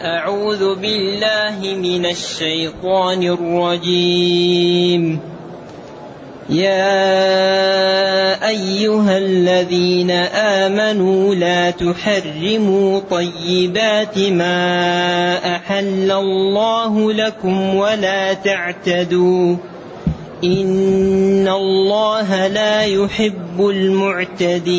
أعوذ بالله من الشيطان الرجيم. يا أيها الذين آمنوا لا تحرموا طيبات ما أحل الله لكم ولا تعتدوا. إن الله لا يحب المعتدين.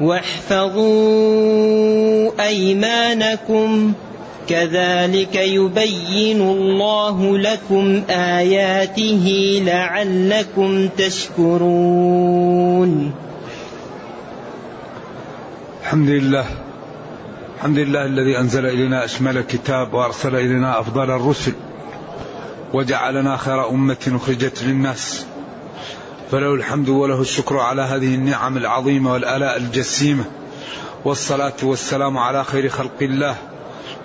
واحفظوا أيمانكم. كذلك يبين الله لكم آياته لعلكم تشكرون. الحمد لله. الحمد لله الذي أنزل إلينا أشمل كتاب وأرسل إلينا أفضل الرسل وجعلنا خير أمة أخرجت للناس. فله الحمد وله الشكر على هذه النعم العظيمة والآلاء الجسيمة. والصلاة والسلام على خير خلق الله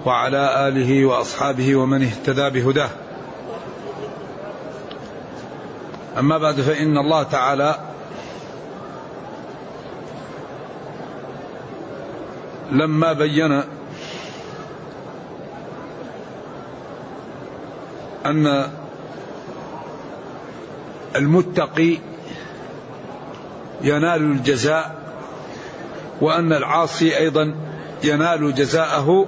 وعلى آله وأصحابه ومن اهتدى بهداه. أما بعد فإن الله تعالى لما بين أن المتقي ينال الجزاء وأن العاصي أيضا ينال جزاءه.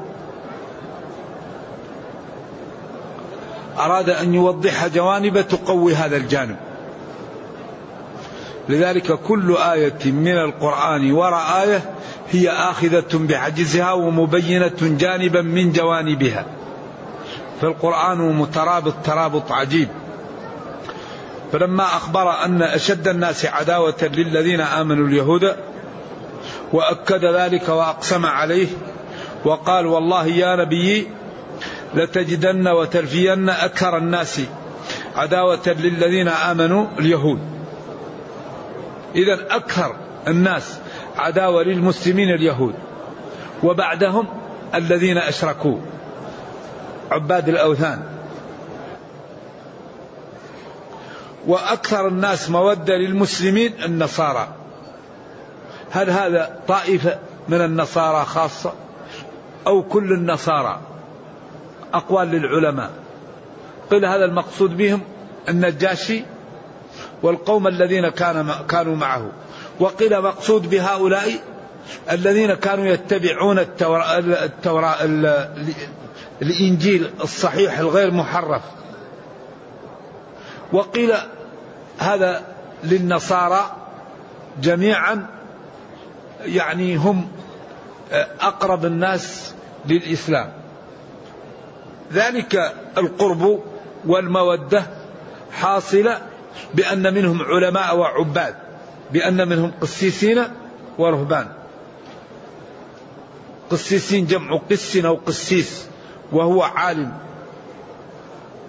أراد أن يوضح جوانب تقوي هذا الجانب. لذلك كل آية من القرآن وراء آية هي آخذة بعجزها ومبينة جانبا من جوانبها. فالقرآن مترابط ترابط عجيب. فلما أخبر أن أشد الناس عداوة للذين آمنوا اليهود وأكد ذلك وأقسم عليه وقال والله يا نبي لتجدن وتلفين أكثر الناس عداوة للذين آمنوا اليهود. إذا أكثر الناس عداوة للمسلمين اليهود وبعدهم الذين أشركوا. عباد الأوثان وأكثر الناس مودة للمسلمين النصارى. هل هذا طائفة من النصارى خاصة أو كل النصارى؟ أقوال للعلماء. قيل هذا المقصود بهم النجاشي والقوم الذين كان كانوا معه. وقيل مقصود بهؤلاء الذين كانوا يتبعون التوراة, التوراة الإنجيل الصحيح الغير محرف. وقيل هذا للنصارى جميعا يعني هم أقرب الناس للإسلام. ذلك القرب والمودة حاصله بأن منهم علماء وعباد بأن منهم قسيسين ورهبان. قسيسين جمع قس أو قسيس وهو عالم.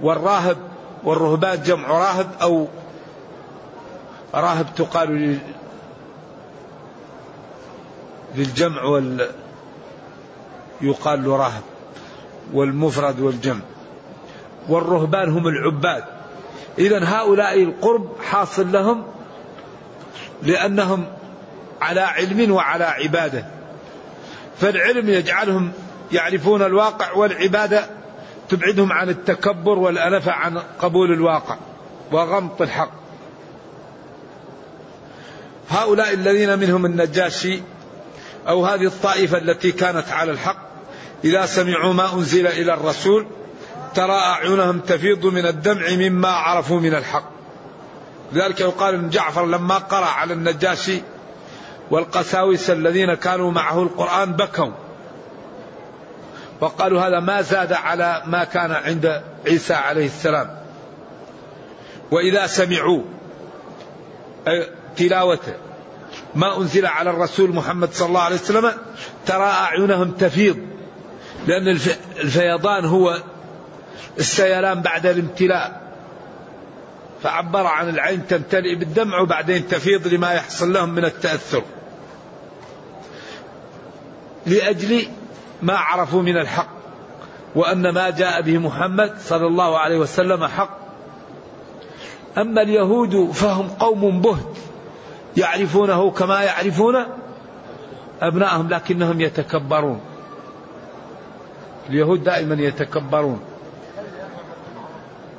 والراهب والرهبان جمع راهب أو راهب تقال للجمع وال يقال له راهب والمفرد والجمع. والرهبان هم العباد. إذا هؤلاء القرب حاصل لهم لأنهم على علم وعلى عبادة. فالعلم يجعلهم يعرفون الواقع والعبادة تبعدهم عن التكبر والأنفة عن قبول الواقع وغمط الحق. هؤلاء الذين منهم النجاشي أو هذه الطائفة التي كانت على الحق إذا سمعوا ما أنزل إلى الرسول ترى أعينهم تفيض من الدمع مما عرفوا من الحق. لذلك يقال أن جعفر لما قرأ على النجاشي والقساوسة الذين كانوا معه القرآن بكوا. وقالوا هذا ما زاد على ما كان عند عيسى عليه السلام. وإذا سمعوا تلاوته ما أنزل على الرسول محمد صلى الله عليه وسلم ترى أعينهم تفيض لأن الفيضان هو السيلان بعد الامتلاء. فعبر عن العين تمتلئ بالدمع وبعدين تفيض لما يحصل لهم من التأثر. لأجل ما عرفوا من الحق وأن ما جاء به محمد صلى الله عليه وسلم حق. أما اليهود فهم قوم بهت يعرفونه كما يعرفون أبنائهم لكنهم يتكبرون. اليهود دائما يتكبرون.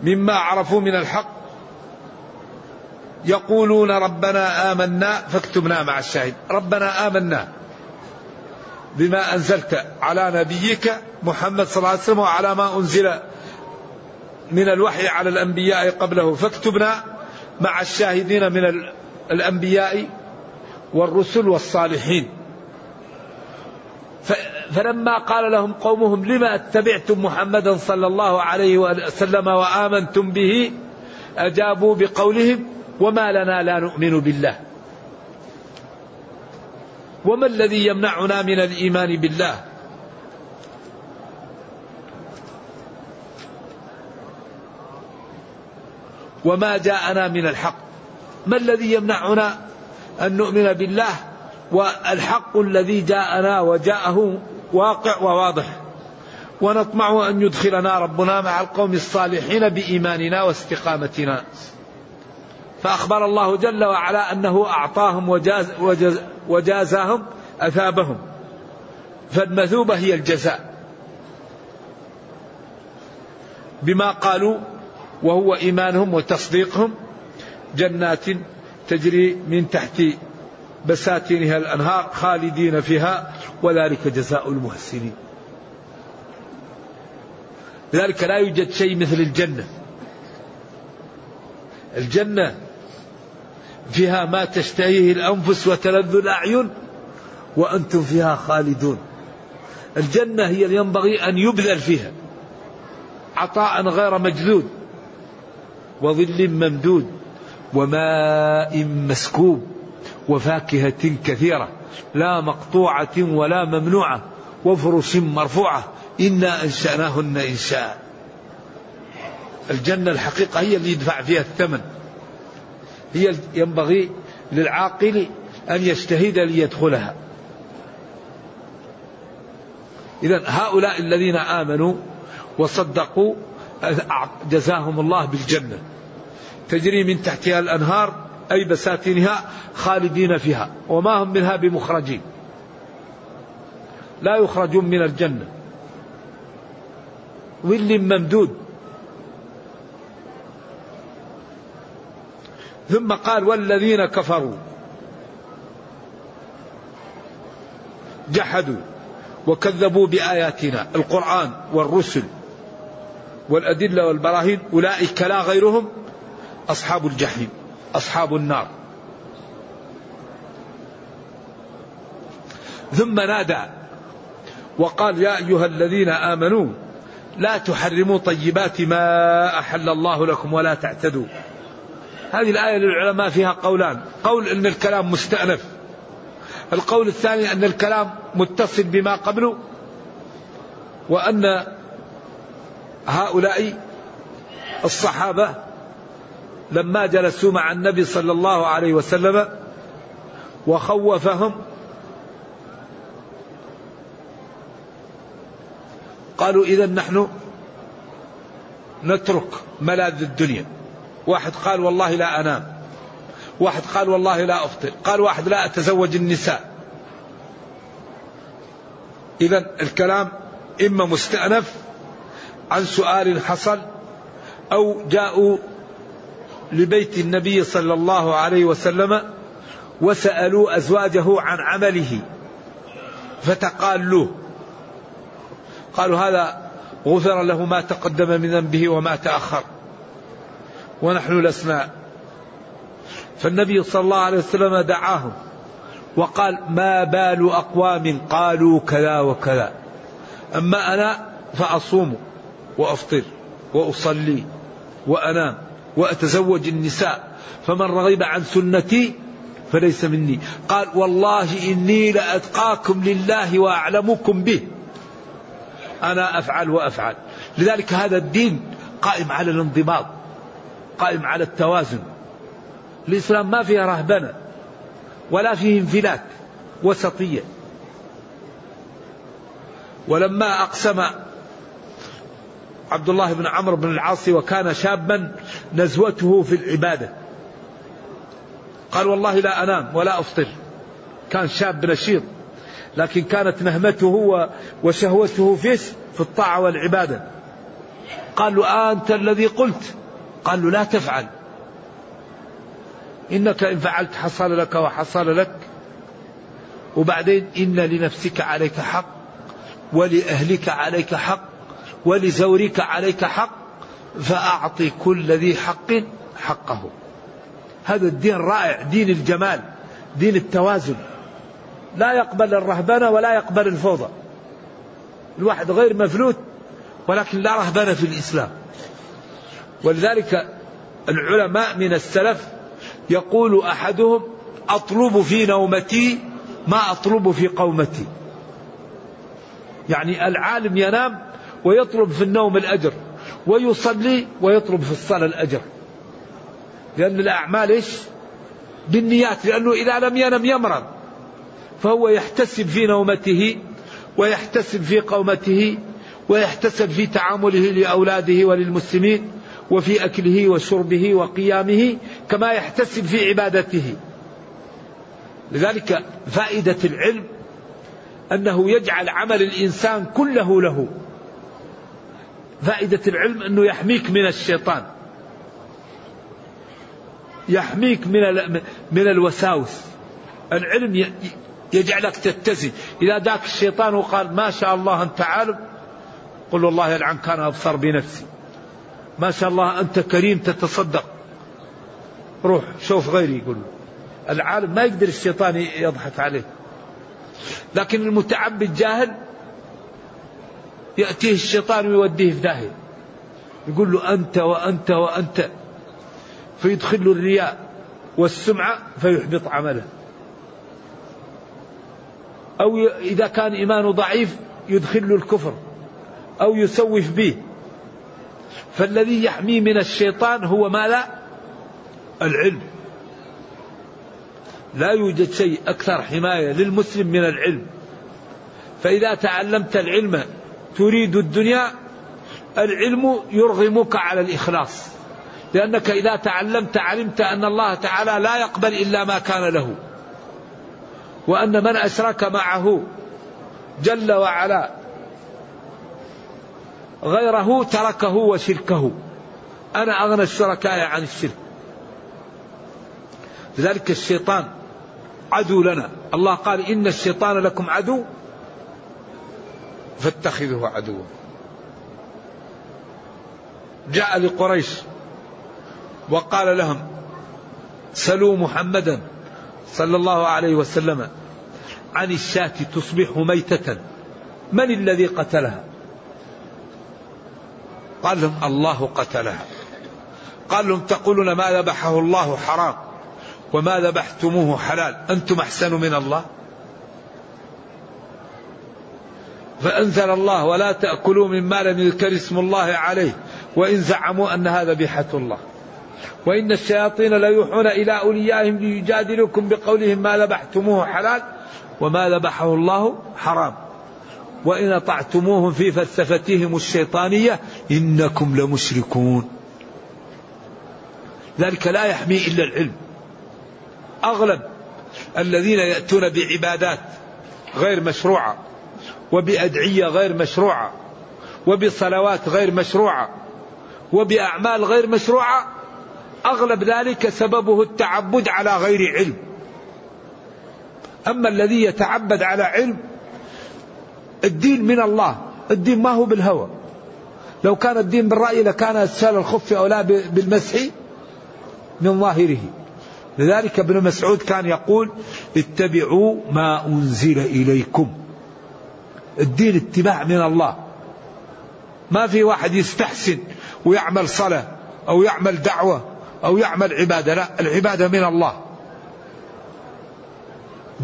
مما عرفوا من الحق يقولون ربنا آمنا فاكتبنا مع الشاهد. ربنا آمنا. بما أنزلت على نبيك محمد صلى الله عليه وسلم وعلى ما أنزل من الوحي على الأنبياء قبله. فاكتبنا مع الشاهدين من الأنبياء والرسل والصالحين. فلما قال لهم قومهم لما اتبعتم محمدا صلى الله عليه وسلم وآمنتم به أجابوا بقولهم وما لنا لا نؤمن بالله. وما الذي يمنعنا من الإيمان بالله؟ وما جاءنا من الحق. ما الذي يمنعنا أن نؤمن بالله؟ والحق الذي جاءنا وجاءه واقع وواضح. ونطمع أن يدخلنا ربنا مع القوم الصالحين بإيماننا واستقامتنا. فأخبر الله جل وعلا أنه أعطاهم وجاز وجاز وجازاهم أثابهم. فالمثوبة هي الجزاء. بما قالوا وهو إيمانهم وتصديقهم جنات تجري من تحت بساتينها الأنهار خالدين فيها وذلك جزاء المحسنين. لذلك لا يوجد شيء مثل الجنة. الجنة فيها ما تشتهيه الأنفس وتلذ الأعين وأنتم فيها خالدون. الجنة هي اللي ينبغي أن يبذل فيها. عطاء غير مجذود وظل ممدود وماء مسكوب وفاكهة كثيرة لا مقطوعة ولا ممنوعة وفرش مرفوعة. إنا أنشأناهن إنشاء. الجنة الحقيقة هي اللي يدفع فيها الثمن. هي ينبغي للعاقل أن يجتهد ليدخلها. إذا هؤلاء الذين آمنوا وصدقوا جزاهم الله بالجنة. تجري من تحتها الأنهار أي بساتينها خالدين فيها وما هم منها بمخرجين. لا يخرجون من الجنة. ظل ممدود. ثم قال والذين كفروا. جحدوا وكذبوا بآياتنا. القرآن والرسل والأدلة والبراهين أولئك لا غيرهم أصحاب الجحيم أصحاب النار. ثم نادى وقال يا أيها الذين آمنوا لا تحرموا طيبات ما أحل الله لكم ولا تعتدوا. هذه الآية للعلماء فيها قولان. قول أن الكلام مستأنف. القول الثاني أن الكلام متصل بما قبله وأن هؤلاء الصحابة لما جلسوا مع النبي صلى الله عليه وسلم وخوفهم قالوا إذا نحن نترك ملاذ الدنيا. واحد قال والله لا أنام. واحد قال والله لا أفطر. قال واحد لا أتزوج النساء. إذا الكلام إما مستأنف عن سؤال حصل أو جاءوا لبيت النبي صلى الله عليه وسلم وسألوا أزواجه عن عمله فتقالوه. قالوا هذا غفر له ما تقدم من ذنبه وما تأخر. ونحن لسنا فالنبي صلى الله عليه وسلم دعاهم وقال ما بال أقوام قالوا كذا وكذا. أما أنا فأصوم وأفطر وأصلي وأنام وأتزوج النساء. فمن رغب عن سنتي فليس مني. قال والله إني لأتقاكم لله وأعلمكم به. أنا أفعل وأفعل. لذلك هذا الدين قائم على الانضباط. قائم على التوازن. الإسلام ما فيه رهبنة ولا فيه انفلات وسطية. ولما أقسم عبد الله بن عمرو بن العاص وكان شابا نزوته في العبادة. قال والله لا أنام ولا أفطر. كان شاب نشيط لكن كانت نهمته وشهوته فيه في الطاعة والعبادة. قال له أنت الذي قلت قال له لا تفعل. إنك إن فعلت حصل لك وحصل لك. وبعدين إن لنفسك عليك حق ولأهلك عليك حق ولزورك عليك حق فأعطي كل ذي حق حقه. هذا الدين رائع دين الجمال دين التوازن. لا يقبل الرهبنة ولا يقبل الفوضى. الواحد غير مفلوت ولكن لا رهبنة في الإسلام. ولذلك العلماء من السلف يقول أحدهم أطلب في نومتي ما أطلب في قومتي. يعني العالم ينام ويطلب في النوم الأجر ويصلي ويطلب في الصلاة الأجر. لأن الأعمال إيش؟ بالنيات لأنه إذا لم ينم يمرض. فهو يحتسب في نومته ويحتسب في قومته ويحتسب في تعامله لأولاده وللمسلمين. وفي أكله وشربه وقيامه كما يحتسب في عبادته. لذلك فائدة العلم أنه يجعل عمل الإنسان كله له. فائدة العلم أنه يحميك من الشيطان. يحميك من من الوساوس. العلم يجعلك تتزن إذا ذاك الشيطان وقال ما شاء الله أنت عالم قل والله يلعن كان أبصر بنفسي. ما شاء الله أنت كريم تتصدق. روح شوف غيري يقول. العالم ما يقدر الشيطان يضحك عليه. لكن المتعبد جاهل يأتيه الشيطان ويوديه في داهية. يقول له أنت وأنت وأنت. فيدخل له الرياء والسمعة فيحبط عمله. أو إذا كان إيمانه ضعيف يدخل له الكفر. أو يسوف به. فالذي يحميه من الشيطان هو ما لا؟ العلم. لا يوجد شيء أكثر حماية للمسلم من العلم. فإذا تعلمت العلم تريد الدنيا العلم يرغمك على الإخلاص. لأنك إذا تعلمت علمت أن الله تعالى لا يقبل إلا ما كان له. وأن من أشرك معه جل وعلا غيره تركه وشركه. أنا أغنى الشركاء عن الشرك. لذلك الشيطان عدو لنا. الله قال إن الشيطان لكم عدو فاتخذه عدوا. جاء لقريش وقال لهم سلوا محمدا صلى الله عليه وسلم. عن الشاة تصبح ميتة. من الذي قتلها؟ قال لهم الله قتلها. قال لهم تقولون ما ذبحه الله حرام وما ذبحتموه حلال. أنتم أحسن من الله؟ فأنزل الله ولا تأكلوا مما لم يذكر اسم الله عليه وإن زعموا أن هذا ذبيحة الله. وإن الشياطين ليوحون إلى أوليائهم ليجادلوكم بقولهم ما ذبحتموه حلال وما ذبحه الله حرام. وإن أطعتموهم في فلسفتهم الشيطانية إنكم لمشركون. ذلك لا يحمي إلا العلم. أغلب الذين يأتون بعبادات غير مشروعة وبأدعية غير مشروعة وبصلوات غير مشروعة وبأعمال غير مشروعة أغلب ذلك سببه التعبد على غير علم. أما الذي يتعبد على علم الدين من الله. الدين ما هو بالهوى. لو كان الدين بالرأي لكان أسفل الخف أولى بالمسح من ظاهره. لذلك ابن مسعود كان يقول اتبعوا ما أنزل إليكم. الدين اتباع من الله. ما في واحد يستحسن ويعمل صلاة أو يعمل دعوة أو يعمل عبادة. لا العبادة من الله.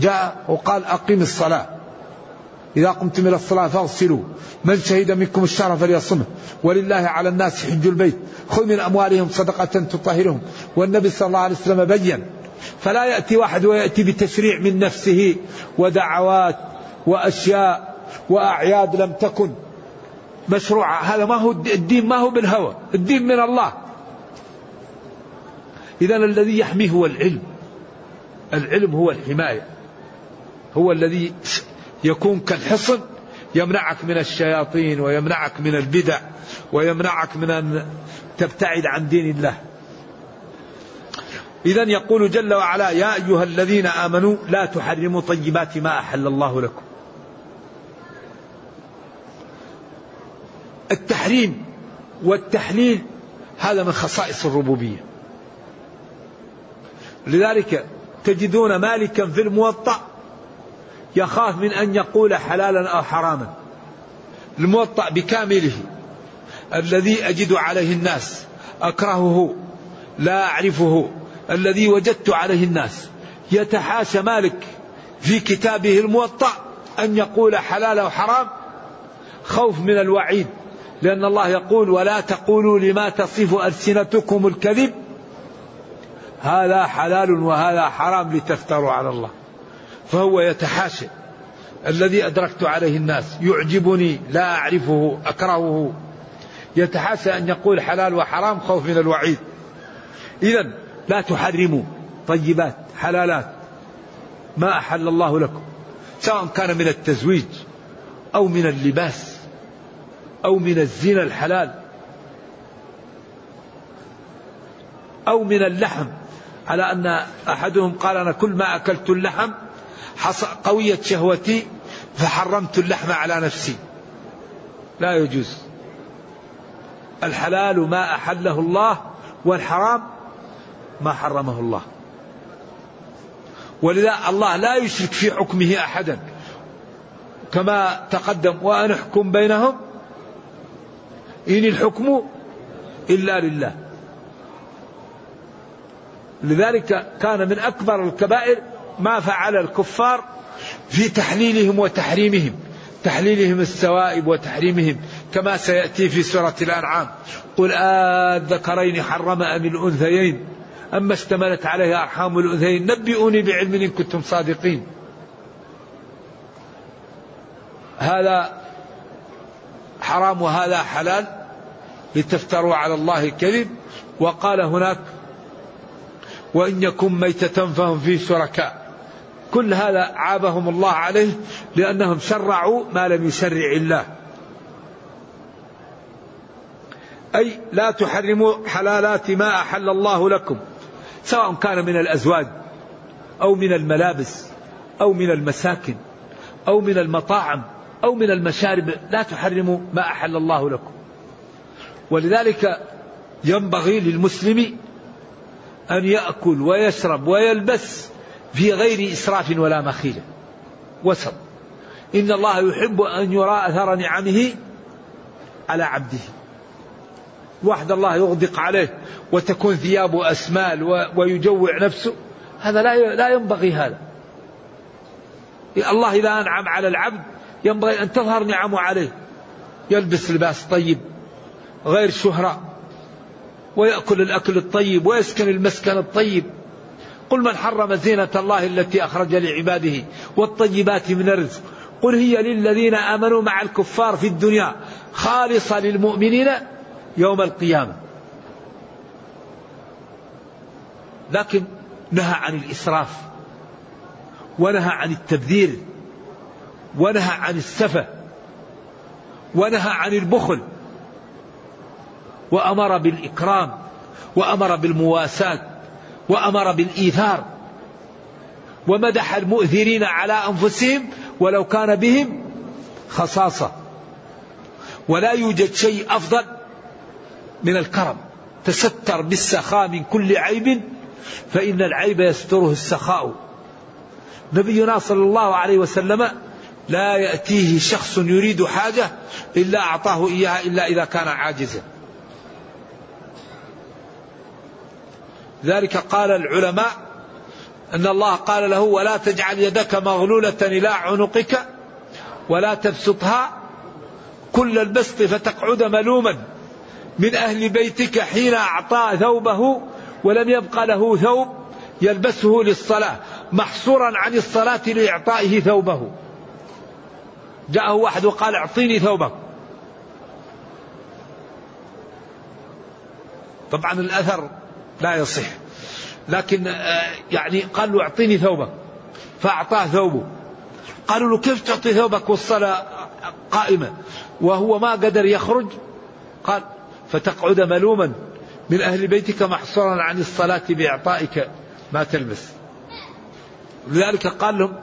جاء وقال أقيم الصلاة. إذا قمتم إلى الصلاة فاغسلوا. من شهد منكم الشهر فليصمه. ولله على الناس حج البيت. خذ من أموالهم صدقة تطهرهم. والنبي صلى الله عليه وسلم بين. فلا يأتي واحد ويأتي بتشريع من نفسه ودعوات وأشياء وأعياد لم تكن مشروعة. هذا ما هو الدين ما هو بالهوى. الدين من الله. إذا الذي يحميه هو العلم. العلم هو الحماية. هو الذي يكون كالحصن يمنعك من الشياطين ويمنعك من البدع ويمنعك من أن تبتعد عن دين الله. إذا يقول جل وعلا يا أيها الذين آمنوا لا تحرموا طيبات ما أحل الله لكم. التحريم والتحليل هذا من خصائص الربوبية. لذلك تجدون مالكا في الموطأ يخاف من أن يقول حلالا أو حراما. الموطأ بكامله. الذي أجد عليه الناس. أكرهه. لا أعرفه. الذي وجدت عليه الناس. يتحاشى مالك. في كتابه الموطأ أن يقول حلال أو حرام. خوف من الوعيد. لأن الله يقول ولا تقولوا لما تصف ألسنتكم الكذب؟ هذا حلال وهذا حرام لتفتروا على الله. فهو يتحاشى الذي أدركت عليه الناس يعجبني لا أعرفه أكرهه. يتحاشى أن يقول حلال وحرام خوف من الوعيد. إذا لا تحرموا طيبات حلالات. ما أحل الله لكم سواء كان من التزويج أو من اللباس أو من الزنا الحلال أو من اللحم. على أن أحدهم قال أنا كل ما أكلت اللحم قويت شهوتي فحرمت اللحم على نفسي. لا يجوز. الحلال ما أحله الله والحرام ما حرمه الله. ولذا الله لا يشرك في حكمه أحدا. كما تقدم وأن أحكم بينهم إن الحكم إلا لله. لذلك كان من أكبر الكبائر ما فعل الكفار في تحليلهم وتحريمهم تحليلهم السوائب وتحريمهم كما سيأتي في سورة الأنعام. قل الذكرين حرم أم الأنثيين؟ أما اشتملت عليه أرحام الأنثيين نبئوني بعلم إن كنتم صادقين. هذا حرام وهذا حلال لتفتروا على الله الكذب. وقال هناك وإن يكن ميتة فهم فيه شركاء. كل هذا عابهم الله عليه لأنهم شرعوا ما لم يشرع الله. أي لا تحرموا حلالات ما أحل الله لكم سواء كان من الأزواج أو من الملابس أو من المساكن أو من المطاعم أو من المشارب لا تحرموا ما أحل الله لكم. ولذلك ينبغي للمسلم أن يأكل ويشرب ويلبس في غير إسراف ولا مخيلة. وسط. إن الله يحب أن يرى أثر نعمه على عبده. واحد الله يغدق عليه وتكون ثيابه أسمال ويجوع نفسه. هذا لا لا ينبغي هذا. الله إذا أنعم على العبد ينبغي أن تظهر نعمه عليه. يلبس لباس طيب غير شهرة ويأكل الأكل الطيب ويسكن المسكن الطيب. قل من حرم زينة الله التي أخرج لعباده والطيبات من الرزق. قل هي للذين آمنوا مع الكفار في الدنيا خالصة للمؤمنين يوم القيامة. لكن نهى عن الإسراف ونهى عن التبذير ونهى عن السفة ونهى عن البخل وأمر بالإكرام وأمر بالمواساة وأمر بالإيثار ومدح المؤثرين على أنفسهم ولو كان بهم خصاصة. ولا يوجد شيء أفضل من الكرم. تستر بالسخاء من كل عيب فإن العيب يستره السخاء. نبينا صلى الله عليه وسلم لا يأتيه شخص يريد حاجة إلا أعطاه إياها إلا إذا كان عاجزا. ذلك قال العلماء أن الله قال له ولا تجعل يدك مغلولة إلى عنقك ولا تبسطها كل البسط فتقعد ملوما من أهل بيتك حين أعطى ثوبه ولم يبق له ثوب يلبسه للصلاة محصورا عن الصلاة لإعطائه ثوبه. جاءه واحد وقال أعطيني ثوبك. طبعا الأثر لا يصح. لكن آه، يعني قال له اعطيني ثوبك. فأعطاه ثوبه. قالوا له كيف تعطي ثوبك والصلاة قائمة؟ وهو ما قدر يخرج. قال فتقعد ملوما من أهل بيتك محصورا عن الصلاة بإعطائك ما تلبس. لذلك قال لهم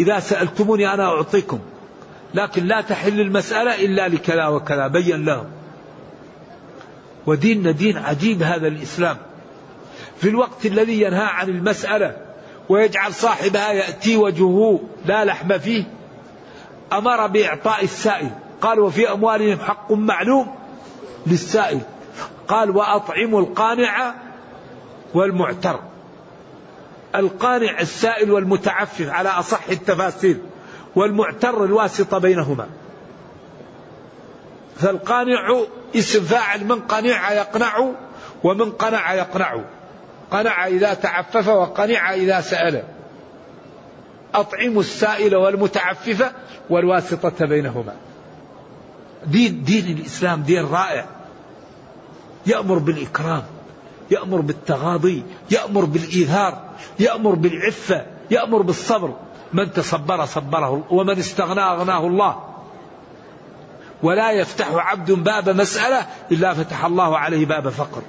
إذا سألتموني أنا أعطيكم. لكن لا تحل المسألة إلا لكذا وكذا. بين لهم. وديننا دين عجيب هذا الإسلام. في الوقت الذي ينهى عن المسألة ويجعل صاحبها يأتي وجهه لا لحم فيه أمر بإعطاء السائل. قال وفي أموالهم حق معلوم للسائل. قال وأطعموا القانع والمعتر. القانع السائل والمتعفف على أصح التفاسير والمعتر الواسطة بينهما. فالقانع اسم فاعل من قنع يقنع ومن قنع يقنع. قنع إذا تعفف وقنع إذا سأل. أطعموا السائل والمتعفف والواسطة بينهما. دين دين الإسلام دين رائع. يأمر بالإكرام يأمر بالتغاضي يأمر بالإيثار يأمر بالعفة يأمر بالصبر. من تصبر صبره ومن استغنى أغناه الله. ولا يفتح عبد باب مسألة إلا فتح الله عليه باب فقر.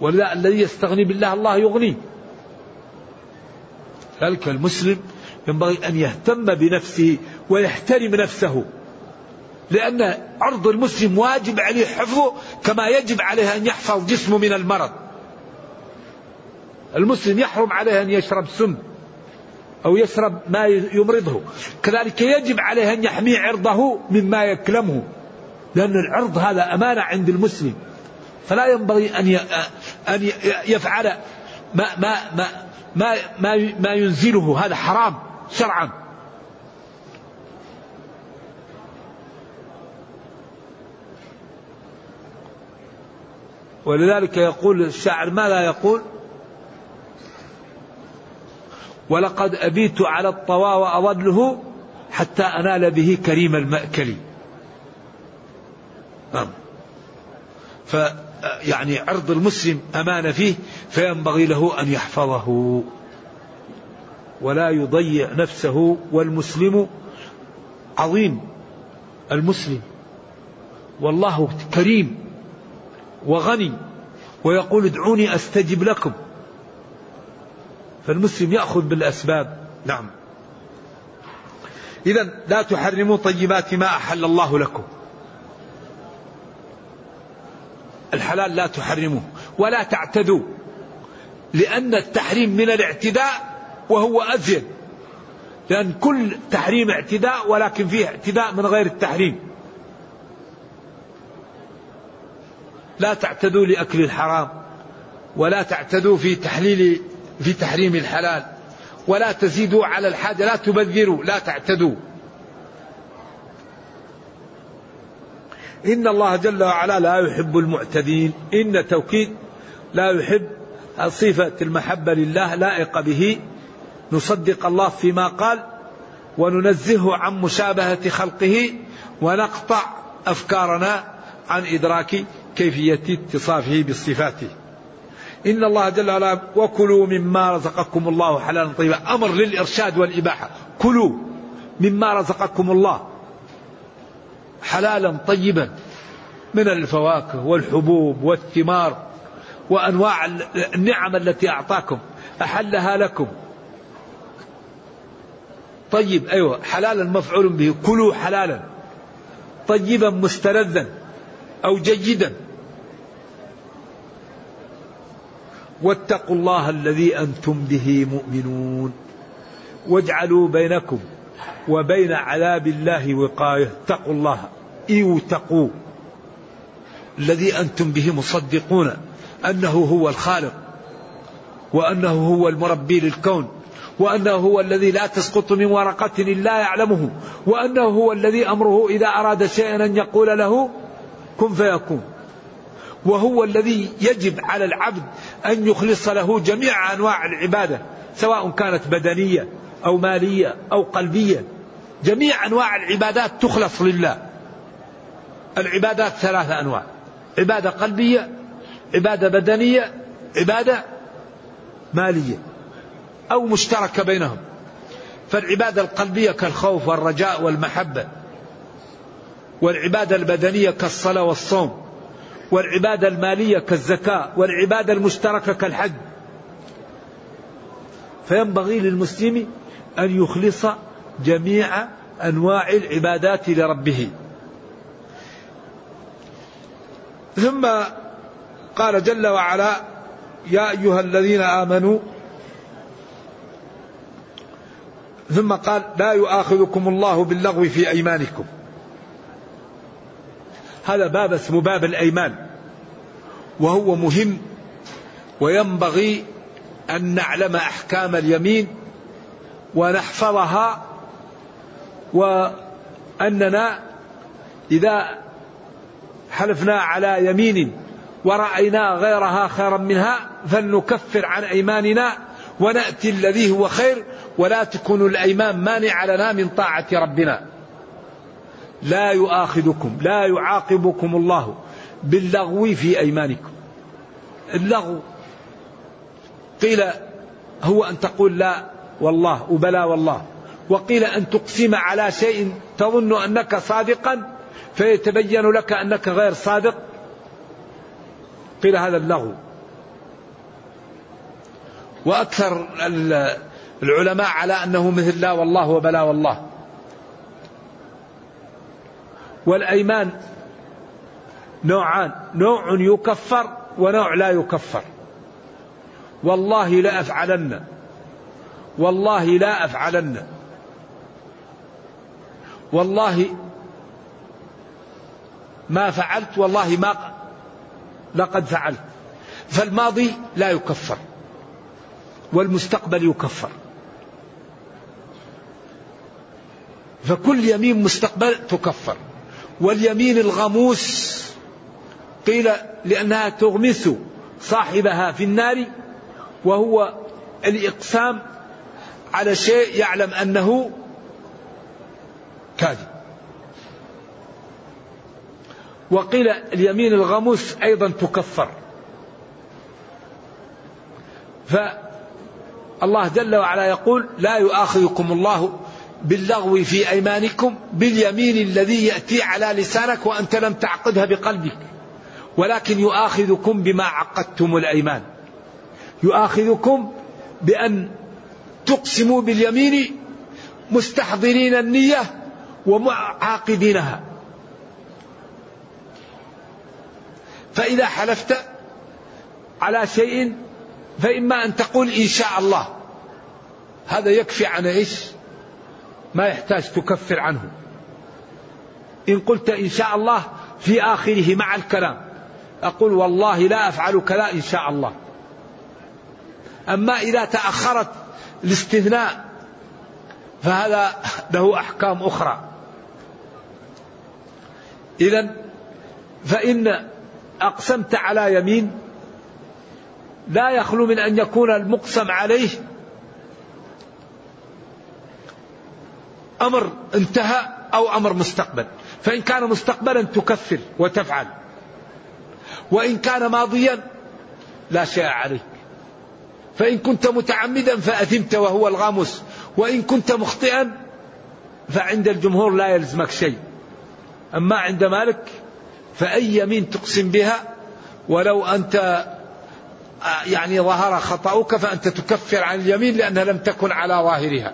ولذا الذي يستغني بالله الله يغنيه. ذلك المسلم ينبغي أن يهتم بنفسه ويحترم نفسه. لأن عرض المسلم واجب عليه حفظه كما يجب عليه أن يحفظ جسمه من المرض. المسلم يحرم عليه أن يشرب سم. أو يشرب ما يمرضه. كذلك يجب عليه أن يحمي عرضه مما يكلمه لأن العرض هذا أمانة عند المسلم. فلا ينبغي أن أن يفعل ما ما ما ما ما, ما ينزله. هذا حرام شرعا. ولذلك يقول الشاعر ما لا يقول؟ ولقد أبيت على الطوى وأظله حتى أنال به كريم المأكل. نعم. ف يعني عرض المسلم أمانة فيه فينبغي له أن يحفظه. ولا يضيع نفسه والمسلم عظيم المسلم. والله كريم وغني ويقول ادعوني أستجب لكم. فالمسلم يأخذ بالأسباب. نعم. اذا لا تحرموا طيبات ما أحل الله لكم. الحلال لا تحرموه ولا تعتدوا لأن التحريم من الاعتداء وهو ازين لأن كل تحريم اعتداء ولكن فيه اعتداء من غير التحريم. لا تعتدوا لأكل الحرام ولا تعتدوا في تحليل في تحريم الحلال. ولا تزيدوا على الحاجة لا تبذروا لا تعتدوا. إن الله جل وعلا لا يحب المعتدين. إن توكيد لا يحب صفة المحبة لله لائقة به. نصدق الله فيما قال وننزهه عن مشابهة خلقه ونقطع أفكارنا عن إدراك كيفية اتصافه بصفاته. إن الله جل وعلا وكلوا مما رزقكم الله حلالا طيبا. أمر للإرشاد والإباحة. كلوا مما رزقكم الله حلالا طيبا من الفواكه والحبوب والثمار وأنواع النعم التي أعطاكم أحلها لكم. طيب أيوة حلالا مفعول به. كلوا حلالا طيبا مستلذا أو جيدا. واتقوا الله الذي أنتم به مؤمنون. واجعلوا بينكم وبين عذاب الله وقاية. اتقوا الله. ايوتقوا الذي أنتم به مصدقون أنه هو الخالق وأنه هو المربي للكون وأنه هو الذي لا تسقط من ورقة إلا يعلمه وأنه هو الذي أمره إذا أراد شيئا أن يقول له كن فيكون. وهو الذي يجب على العبد أن يخلص له جميع أنواع العبادة سواء كانت بدنية أو مالية أو قلبية. جميع أنواع العبادات تخلص لله. العبادات ثلاثة أنواع عبادة قلبية عبادة بدنية عبادة مالية أو مشتركة بينهم. فالعبادة القلبية كالخوف والرجاء والمحبة والعبادة البدنية كالصلاة والصوم. والعبادة المالية كالزكاة والعبادة المشتركة كالحج. فينبغي للمسلم أن يخلص جميع أنواع العبادات لربه. ثم قال جل وعلا يا أيها الذين آمنوا. ثم قال لا يؤاخذكم الله باللغو في أيمانكم. هذا باب اسمه باب الأيمان وهو مهم وينبغي أن نعلم أحكام اليمين ونحفظها وأننا إذا حلفنا على يمين ورأينا غيرها خيرا منها فلنكفر عن أيماننا ونأتي الذي هو خير ولا تكون الأيمان مانعة لنا من طاعة ربنا. لا يؤاخذكم لا يعاقبكم الله باللغو في أيمانكم. اللغو. قيل هو أن تقول لا والله وبلا والله. وقيل أن تقسم على شيء تظن أنك صادقا فيتبين لك أنك غير صادق. قيل هذا اللغو. وأكثر العلماء على أنه مثل لا والله وبلا والله. والأيمان نوعان نوع يكفر ونوع لا يكفر. والله لا أفعلن. والله لا أفعلن. والله ما فعلت والله ما لقد فعلت. فالماضي لا يكفر والمستقبل يكفر. فكل يمين مستقبل تكفر. واليمين الغموس قيل لأنها تغمس صاحبها في النار وهو الإقسام على شيء يعلم أنه كاذب. وقيل اليمين الغموس أيضا تكفر. فالله جل وعلا يقول لا يؤاخذكم الله باللغو في أيمانكم باليمين الذي يأتي على لسانك وأنت لم تعقدها بقلبك ولكن يؤاخذكم بما عقدتم الأيمان. يؤاخذكم بأن تقسموا باليمين مستحضرين النية ومعاقدينها. فإذا حلفت على شيء فإما أن تقول إن شاء الله. هذا يكفي عن إيش؟ ما يحتاج تكفر عنه. إن قلت إن شاء الله في آخره مع الكلام. أقول والله لا أفعل كذا إن شاء الله. أما إذا تأخرت الاستثناء فهذا له أحكام أخرى. إذا فإن أقسمت على يمين لا يخلو من أن يكون المقسم عليه أمر انتهى أو أمر مستقبل. فإن كان مستقبلا تكفر وتفعل. وإن كان ماضيا لا شيء عليك. فإن كنت متعمدا فأثمت وهو الغاموس. وإن كنت مخطئا فعند الجمهور لا يلزمك شيء. أما عند مالك فأي يمين تقسم بها؟ ولو أنت آه، يعني ظهر خطأك فأنت تكفر عن اليمين لأنها لم تكن على ظاهرها.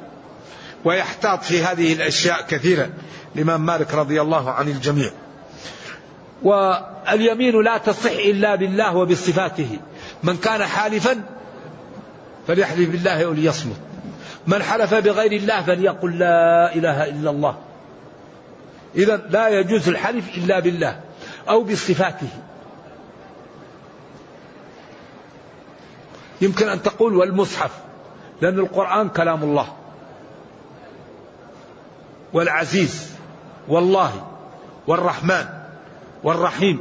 ويحتاط في هذه الأشياء كثيرا. الإمام مالك رضي الله عن الجميع. واليمين لا تصح إلا بالله وبصفاته. من كان حالفا فليحلف بالله أو ليصمت من حلف بغير الله فليقل لا إله إلا الله. إذا لا يجوز الحلف إلا بالله أو بصفاته. يمكن أن تقول والمصحف لأن القرآن كلام الله. والعزيز والله والرحمن والرحيم.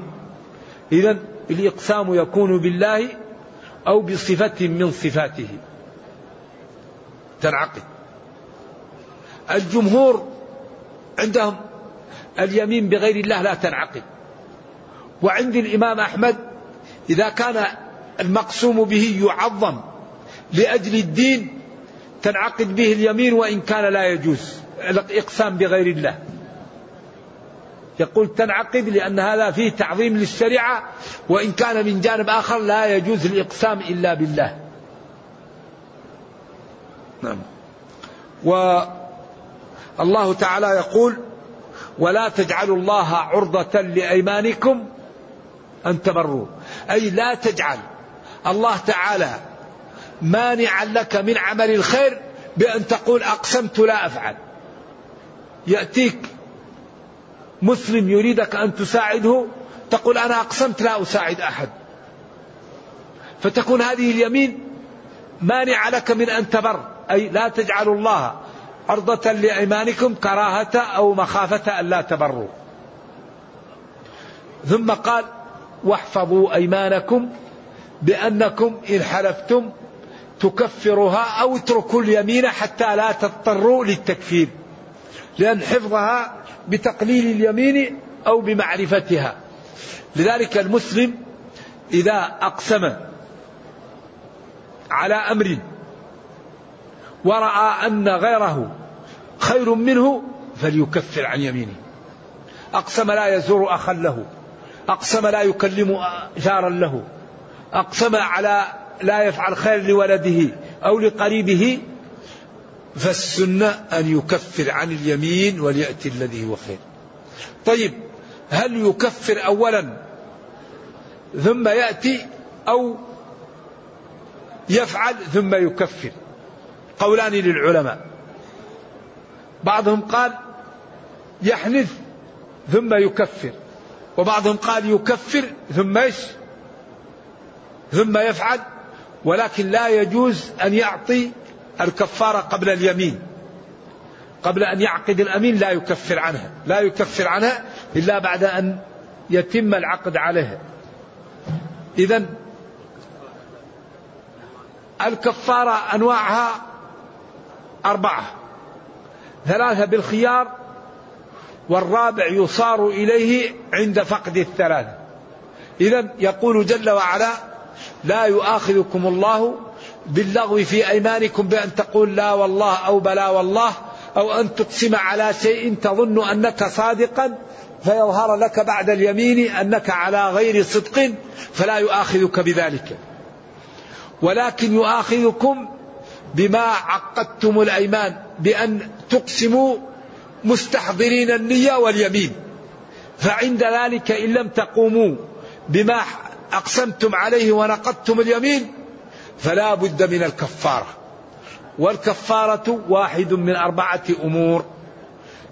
إذا الإقسام يكون بالله أو بصفة من صفاته. تنعقد. الجمهور عندهم اليمين بغير الله لا تنعقد. وعند الإمام أحمد إذا كان المقسوم به يعظم لأجل الدين تنعقد به اليمين وإن كان لا يجوز. الإقسام بغير الله. يقول تنعقد لأن هذا فيه تعظيم للشريعة وإن كان من جانب آخر لا يجوز الإقسام إلا بالله. نعم. والله تعالى يقول ولا تجعلوا الله عرضة لأيمانكم أن تبروا. أي لا تجعل الله تعالى مانعا لك من عمل الخير بأن تقول أقسمت لا أفعل. يأتيك مسلم يريدك أن تساعده تقول أنا أقسمت لا أساعد أحد. فتكون هذه اليمين مانعة لك من أن تبر أي لا تجعلوا الله عرضة لأيمانكم كراهة أو مخافة أن لا تبروا. ثم قال واحفظوا أيمانكم بأنكم إن حلفتم تكفرها أو اتركوا اليمين حتى لا تضطروا للتكفير. لأن حفظها بتقليل اليمين أو بمعرفتها. لذلك المسلم إذا أقسم على أمر ورأى أن غيره خير منه فليكفر عن يمينه. أقسم لا يزور أخا له. أقسم لا يكلم جارا له. أقسم على لا يفعل خير لولده أو لقريبه فالسنة أن يكفر عن اليمين وليأتي الذي هو خير. طيب هل يكفر أولا ثم يأتي أو يفعل ثم يكفر؟ قولان للعلماء. بعضهم قال يحنث ثم يكفر وبعضهم قال يكفر ثم إيش؟ ثم يفعل ولكن لا يجوز أن يعطي الكفارة قبل اليمين. قبل أن يعقد الأمين لا يكفر عنها. لا يكفر عنها إلا بعد أن يتم العقد عليها. اذا الكفارة أنواعها أربعة. ثلاثة بالخيار والرابع يصار إليه عند فقد الثلاثة. اذا يقول جل وعلا لا يؤاخذكم الله باللغو في أيمانكم بأن تقول لا والله أو بلا والله أو أن تقسم على شيء تظن أنك صادقا فيظهر لك بعد اليمين أنك على غير صدق فلا يؤاخذك بذلك. ولكن يؤاخذكم بما عقدتم الأيمان بأن تقسموا مستحضرين النية واليمين. فعند ذلك إن لم تقوموا بما أقسمتم عليه ونقضتم اليمين فلا بد من الكفارة. والكفارة واحد من أربعة أمور.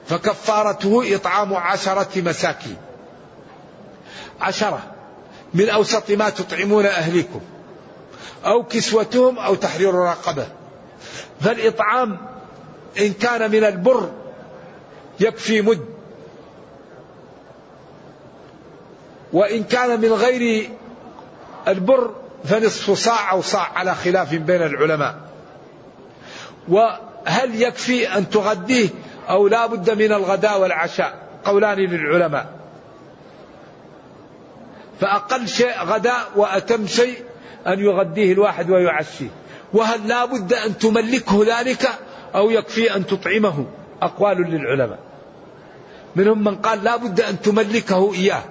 فكفارته إطعام عشرة مساكين. عشرة. من أوسط ما تطعمون أهليكم. أو كسوتهم أو تحرير رقبة. فالإطعام إن كان من البر يكفي مد. وإن كان من غير البر فنصف صاع أو صاع على خلاف بين العلماء. وهل يكفي أن تغديه أو لا بد من الغداء والعشاء؟ قولان للعلماء. فأقل شيء غداء وأتم شيء أن يغديه الواحد ويعشيه. وهل لا بد أن تملكه ذلك أو يكفي أن تطعمه؟ أقوال للعلماء. منهم من قال لا بد أن تملكه إياه.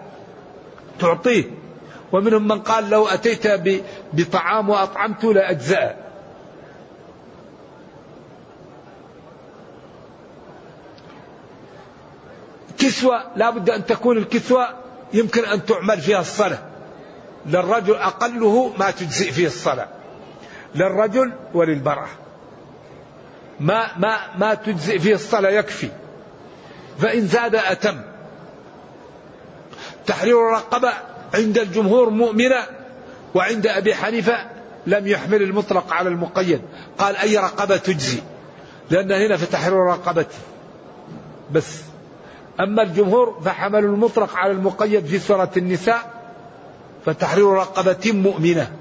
تعطيه. ومنهم من قال لو أتيت بطعام وأطعمته لأجزأ كسوة لا بد أن تكون الكسوة يمكن أن تعمل فيها الصلاة. للرجل أقله ما تجزئ فيه الصلاة. للرجل وللمرأة. ما ما ما تجزئ فيه الصلاة يكفي. فإن زاد أتم. تحرير الرقبة عند الجمهور مؤمنة وعند أبي حنيفة لم يحمل المطلق على المقيد. قال أي رقبة تجزي؟ لأن هنا في تحرير الرقبة بس. أما الجمهور فحملوا المطلق على المقيد في سورة النساء فتحرير رقبة مؤمنة.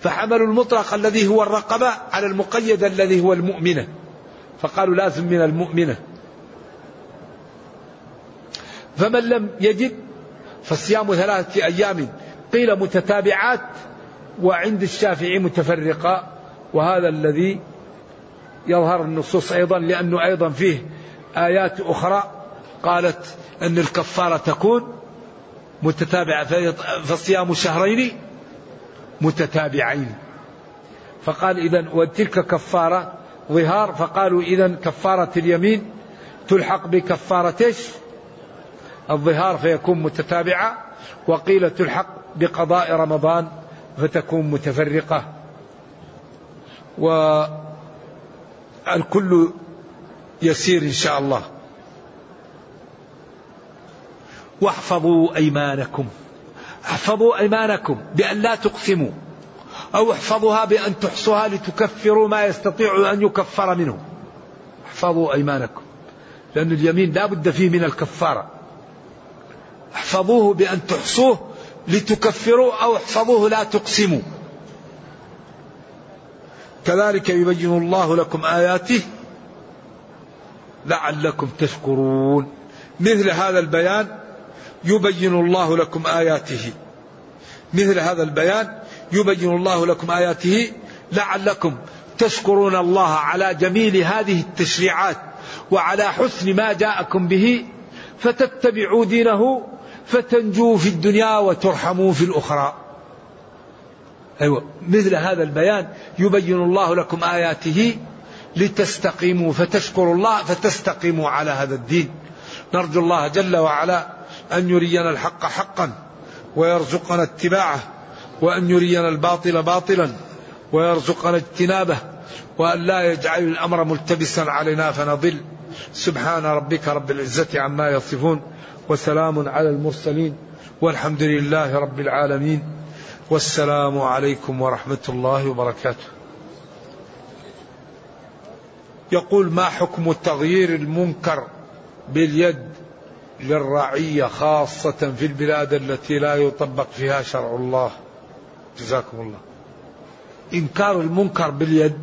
فحملوا المطلق الذي هو الرقبة على المقيد الذي هو المؤمنة. فقالوا لازم من المؤمنة. فمن لم يجد فصيام ثلاثة أيام قيل متتابعات وعند الشافعي متفرقة وهذا الذي يظهر النصوص أيضا لأنه أيضا فيه آيات أخرى قالت أن الكفارة تكون متتابعة فصيام شهرين متتابعين فقال إذا وتلك كفارة ظهار فقالوا إذا كفارة اليمين تلحق بكفارة إيش؟ الظهار فيكون متتابعة وقيل تلحق بقضاء رمضان فتكون متفرقة. والكل يسير إن شاء الله. واحفظوا أيمانكم. احفظوا أيمانكم بأن لا تقسموا أو احفظوها بأن تحصوها لتكفروا ما يستطيع أن يكفر منه. احفظوا أيمانكم لأن اليمين لا بد فيه من الكفارة. احفظوه بأن تحصوه لتكفروا أو احفظوه لا تقسموا. كذلك يبين الله لكم آياته لعلكم تشكرون. مثل هذا البيان يبين الله لكم آياته. مثل هذا البيان يبين الله لكم آياته لعلكم تشكرون الله على جميل هذه التشريعات وعلى حسن ما جاءكم به فتتبعوا دينه فتنجوا في الدنيا وترحموا في الأخرى. أيوة مثل هذا البيان يبين الله لكم آياته لتستقيموا فتشكروا الله فتستقيموا على هذا الدين. نرجو الله جل وعلا أن يرينا الحق حقا ويرزقنا اتباعه وأن يرينا الباطل باطلا ويرزقنا اجتنابه وأن لا يجعل الأمر ملتبسا علينا فنضل. سبحان ربك رب العزة عما يصفون. وسلام على المرسلين والحمد لله رب العالمين والسلام عليكم ورحمة الله وبركاته. يقول ما حكم تغيير المنكر باليد للرعية خاصة في البلاد التي لا يطبق فيها شرع الله؟ جزاكم الله. إنكار المنكر باليد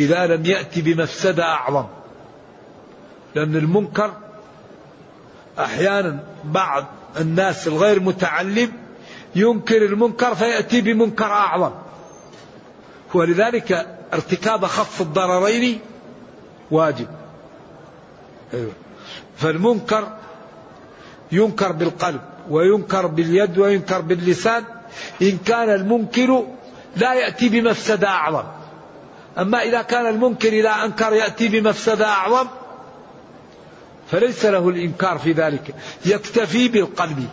إذا لم يأتي بمفسدة أعظم لأن المنكر أحيانا بعض الناس الغير متعلم ينكر المنكر فيأتي بمنكر أعظم. ولذلك ارتكاب خف الضررين واجب. أيوه. فالمنكر ينكر بالقلب وينكر باليد وينكر باللسان. إن كان المنكر لا يأتي بمفسدة أعظم. أما إذا كان المنكر إذا أنكر يأتي بمفسدة أعظم فليس له الإنكار في ذلك. يكتفي بالقلب.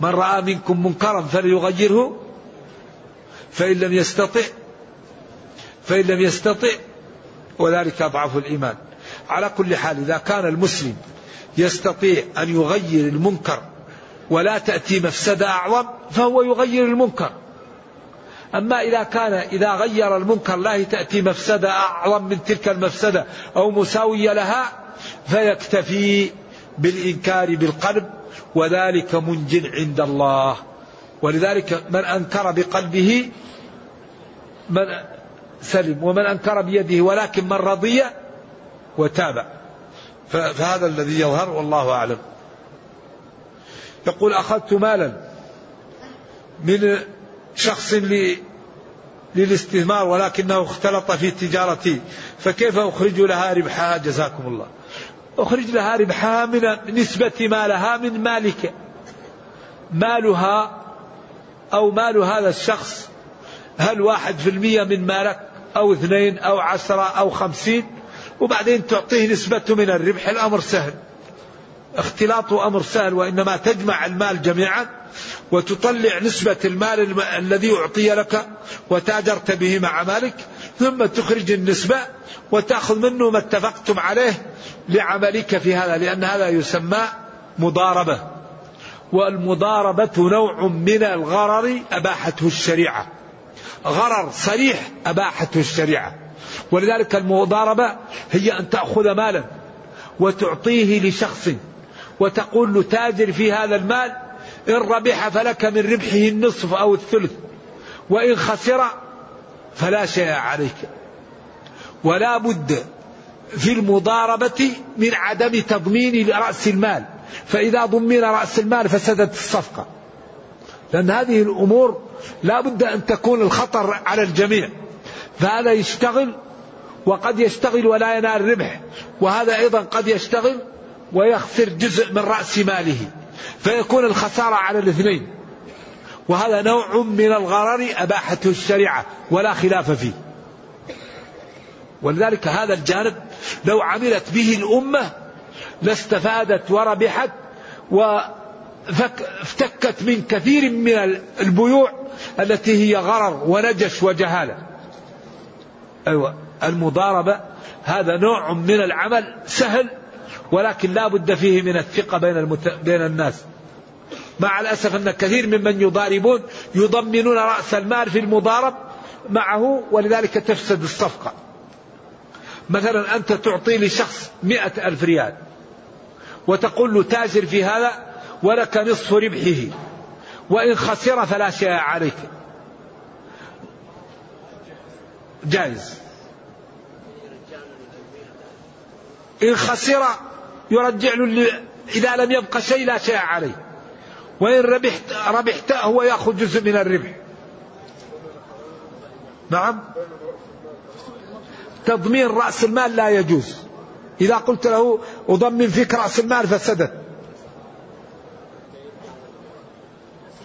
من رأى منكم منكرا فليغيره. فإن لم يستطع فإن لم يستطع وذلك أضعف الإيمان. على كل حال إذا كان المسلم يستطيع أن يغير المنكر ولا تأتي مفسدة أعظم فهو يغير المنكر. أما إذا كان إذا غير المنكر لا تأتي مفسدة أعظم من تلك المفسدة أو مساوية لها فيكتفي بالإنكار بالقلب وذلك منج عند الله. ولذلك من أنكر بقلبه من سلم ومن أنكر بيده ولكن من رضي وتابع فهذا الذي يظهر والله أعلم. يقول أخذت مالا من شخص للاستثمار ولكنه اختلط في تجارتي فكيف أخرج لها ربحها جزاكم الله. أخرج لها ربحها من نسبة ما لها من مالك. مالها أو مال هذا الشخص هل واحد في المية من مالك أو اثنين أو عشرة أو خمسين؟ وبعدين تعطيه نسبته من الربح الأمر سهل. اختلاطه أمر سهل وإنما تجمع المال جميعا. وتطلع نسبة المال الذي أعطي لك وتاجرت به مع مالك ثم تخرج النسبة وتأخذ منه ما اتفقتم عليه لعملك في هذا لأن هذا يسمى مضاربة. والمضاربة نوع من الغرر أباحته الشريعة. غرر صريح أباحته الشريعة. ولذلك المضاربة هي أن تأخذ مالا وتعطيه لشخص وتقول له تاجر في هذا المال إن ربح فلك من ربحه النصف أو الثلث وإن خسر فلا شيء عليك. ولا بد في المضاربة من عدم تضمين رأس المال. فإذا ضمن رأس المال فسدت الصفقة. لأن هذه الأمور لا بد أن تكون الخطر على الجميع. فهذا يشتغل وقد يشتغل ولا ينال ربح وهذا أيضا قد يشتغل ويخسر جزء من رأس ماله. فيكون الخسارة على الاثنين. وهذا نوع من الغرر أباحته الشريعة ولا خلاف فيه. ولذلك هذا الجانب لو عملت به الأمة لاستفادت وربحت وافتكت من كثير من البيوع التي هي غرر ونجش وجهالة. أيوة المضاربة هذا نوع من العمل سهل ولكن لا بد فيه من الثقة بين, المت... بين الناس. مع الأسف أن كثير ممن يضاربون يضمنون رأس المال في المضارب معه ولذلك تفسد الصفقة. مثلا أنت تعطي لشخص مئة ألف ريال وتقول له تاجر في هذا ولك نصف ربحه وإن خسر فلا شيء عليك. جائز. إن خسر يرجع له إذا لم يبق شيء لا شيء عليه. وإن ربحت ربحت هو يأخذ جزء من الربح. نعم. تضمين رأس المال لا يجوز. إذا قلت له أضمن فيك رأس المال فسدت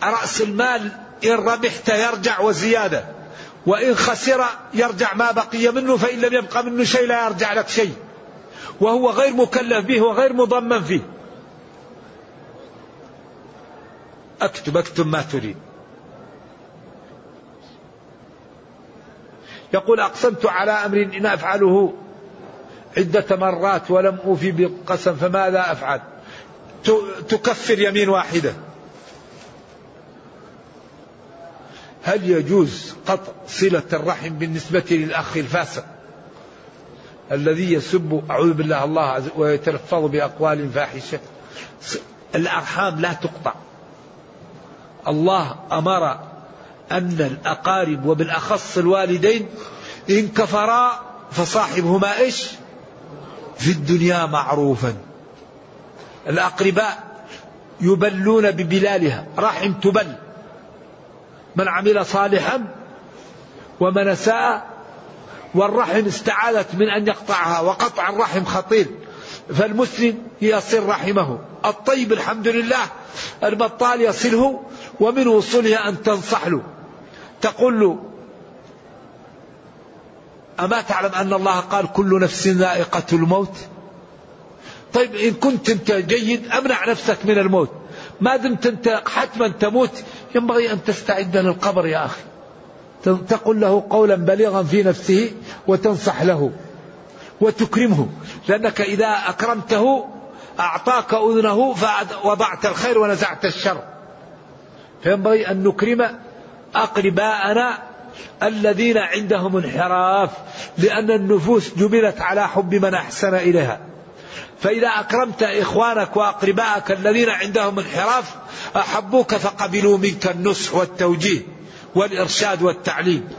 رأس المال إن ربحت يرجع وزيادة. وإن خسر يرجع ما بقي منه فإن لم يبقى منه شيء لا يرجع لك شيء. وهو غير مكلف به وغير مضمن فيه. أكتب أكتب ما تريد يقول أقسمت على أمر إن أفعله عدة مرات ولم أوفي بالقسم فماذا أفعل؟ تكفر يمين واحدة. هل يجوز قطع صلة الرحم بالنسبة للأخ الفاسق الذي يسب أعوذ بالله الله ويتلفظ بأقوال فاحشة الأرحام لا تقطع الله أمر أن الأقارب وبالأخص الوالدين إن كفرا فصاحبهما إيش؟ في الدنيا معروفا. الأقرباء يبلون ببلالها رحم تبل. من عمل صالحا ومن ساء والرحم استعاذت من أن يقطعها وقطع الرحم خطير. فالمسلم يصل رحمه. الطيب الحمد لله البطال يصله. ومن وصولها أن تنصح له تقول له أما تعلم أن الله قال كل نفس ذائقة الموت؟ طيب إن كنت أنت جيد أمنع نفسك من الموت. ما دمت أنت حتما تموت ينبغي أن تستعد للقبر يا أخي. تقول له قولا بليغا في نفسه وتنصح له وتكرمه. لأنك إذا أكرمته أعطاك أذنه فوضعت الخير ونزعت الشر. فينبغي أن نكرم أقرباءنا الذين عندهم انحراف لأن النفوس جبلت على حب من أحسن إليها. فإذا أكرمت إخوانك وأقربائك الذين عندهم انحراف أحبوك فقبلوا منك النصح والتوجيه والإرشاد والتعليم.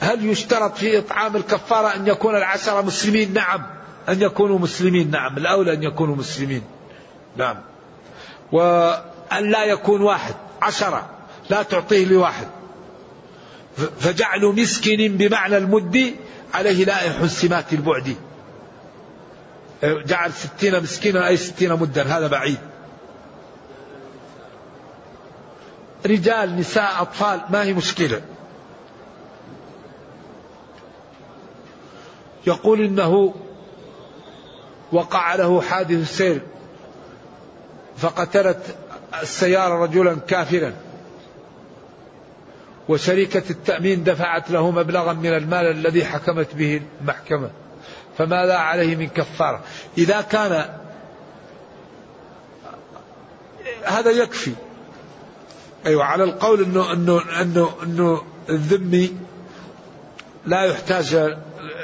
هل يشترط في إطعام الكفارة أن يكون العشرة مسلمين؟ نعم. أن يكونوا مسلمين نعم. الأولى أن يكونوا مسلمين. نعم. وأن لا يكون واحد عشرة لا تعطيه لواحد. فجعل مسكن بمعنى المد عليه لائح السمات البعد. جعل ستين مسكينا أي ستين مدا هذا بعيد. رجال نساء أطفال ما هي مشكلة. يقول إنه وقع له حادث سير فقتلت السيارة رجلا كافرا. وشركة التأمين دفعت له مبلغا من المال الذي حكمت به المحكمة. فماذا عليه من كفارة. إذا كان هذا يكفي. أيوة على القول أنه أنه أنه أنه الذمي لا يحتاج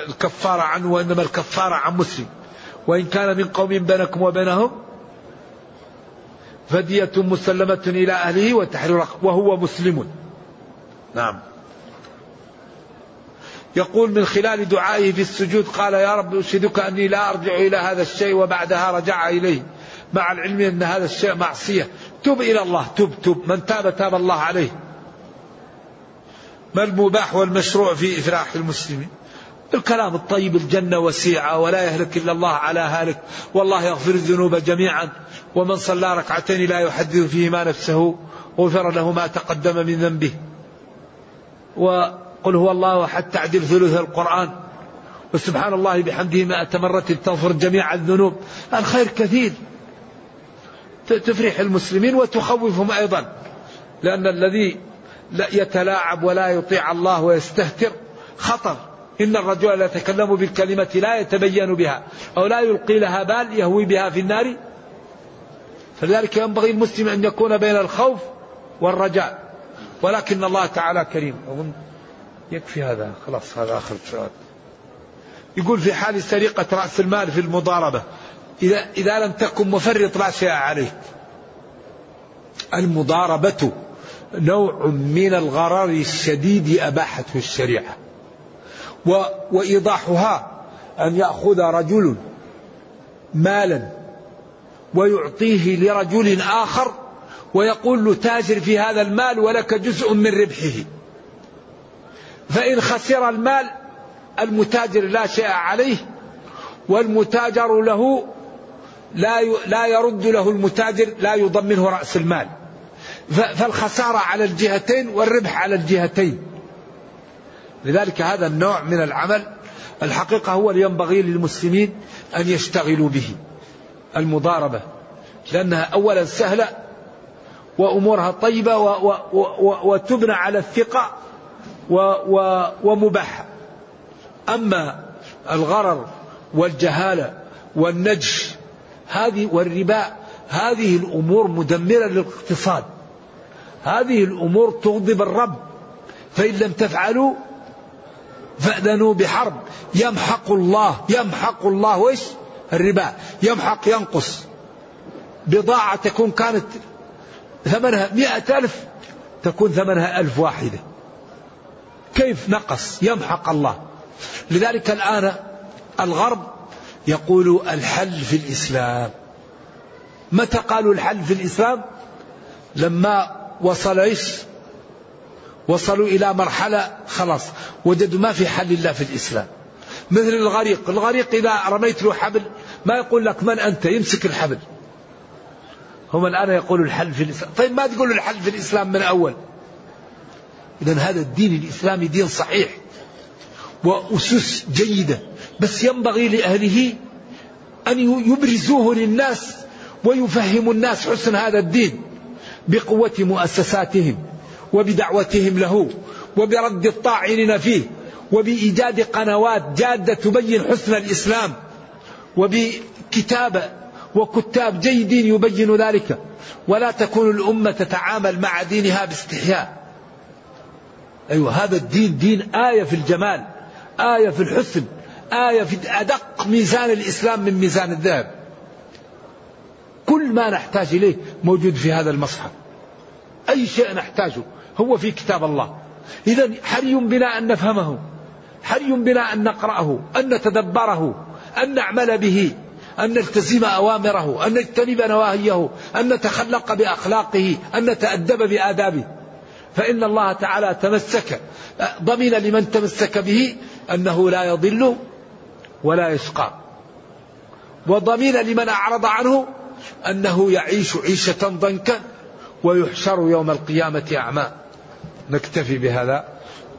الكفارة عنه وإنما الكفارة عن مسلم. وإن كان من قوم بينكم وبينهم فدية مسلمة إلى أهله وتحرير وهو مسلم. نعم. يقول من خلال دعائه في السجود قال يا رب أشهدك أني لا أرجع إلى هذا الشيء وبعدها رجع إليه. مع العلم أن هذا الشيء معصية. تب إلى الله تب تب من تاب تاب الله عليه. ما المباح والمشروع في إفراح المسلمين؟ الكلام الطيب الجنة وسيعة ولا يهلك إلا الله على هالك. والله يغفر الذنوب جميعا. ومن صلى ركعتين لا يحدث فيهما نفسه غفر له ما تقدم من ذنبه. وقل هو الله أحد تعدل ثلث القرآن. وسبحان الله بحمده مائة مرة تغفر جميع الذنوب. الخير كثير. تفرح المسلمين وتخوفهم أيضا. لأن الذي يتلاعب ولا يطيع الله ويستهتر خطر. إن الرجل لا يتكلم بالكلمة لا يتبين بها أو لا يلقي لها بال يهوي بها في النار. فلذلك ينبغي المسلم أن يكون بين الخوف والرجاء. ولكن الله تعالى كريم. أظن يكفي هذا. خلاص هذا آخر سؤال يقول في حال سرقة رأس المال في المضاربة إذا, إذا لم تكن مفرط لا شيء عليك. المضاربة نوع من الغرر الشديد أباحته الشريعة. و وإيضاحها أن يأخذ رجل مالا ويعطيه لرجل آخر ويقول له تاجر في هذا المال ولك جزء من ربحه. فإن خسر المال المتاجر لا شيء عليه والمتاجر له لا لا يرد له المتاجر لا يضمنه رأس المال. فالخسارة على الجهتين والربح على الجهتين. لذلك هذا النوع من العمل الحقيقة هو اللي ينبغي للمسلمين أن يشتغلوا به. المضاربة لأنها أولا سهلة وأمورها طيبة و و و وتبنى على الثقة ومباحة أما الغرر والجهالة والنجش هذه والربا هذه الأمور مدمرة للاقتصاد. هذه الأمور تغضب الرب فإن لم تفعلوا فأذنوا بحرب. يمحق الله يمحق الله وإيش؟ الربا يمحق ينقص. بضاعة تكون كانت ثمنها مئة ألف تكون ثمنها ألف واحدة. كيف نقص؟ يمحق الله. لذلك الآن الغرب يقول الحل في الإسلام. متى قالوا الحل في الإسلام؟ لما وصل إيش؟ وصلوا إلى مرحلة خلاص وجدوا ما في حل إلا في الإسلام. مثل الغريق. الغريق إذا رميت له حبل ما يقول لك من أنت؟ يمسك الحبل. هم الآن يقولوا الحل في الإسلام. طيب ما تقولوا الحل في الإسلام من أول؟ إذا هذا الدين الإسلامي دين صحيح وأسس جيدة. بس ينبغي لأهله أن يبرزوه للناس ويفهموا الناس حسن هذا الدين بقوة مؤسساتهم وبدعوتهم له وبرد الطاعنين فيه. وبإيجاد قنوات جادة تبين حسن الإسلام وبكتابة وكتاب جيدين يبين ذلك. ولا تكون الأمة تتعامل مع دينها باستحياء. أيوة هذا الدين دين آية في الجمال آية في الحسن آية في أدق ميزان الإسلام من ميزان الذهب. كل ما نحتاج إليه موجود في هذا المصحف. أي شيء نحتاجه هو في كتاب الله. إذا حري بنا أن نفهمه. حري بنا أن نقرأه أن نتدبره أن نعمل به أن نلتزم أوامره أن نجتنب نواهيه أن نتخلق بأخلاقه أن نتأدب بآدابه. فإن الله تعالى تمسك ضمن لمن تمسك به أنه لا يضل ولا يشقى. وضمين لمن أعرض عنه أنه يعيش عيشة ضنكا ويحشر يوم القيامة أعمى. نكتفي بهذا.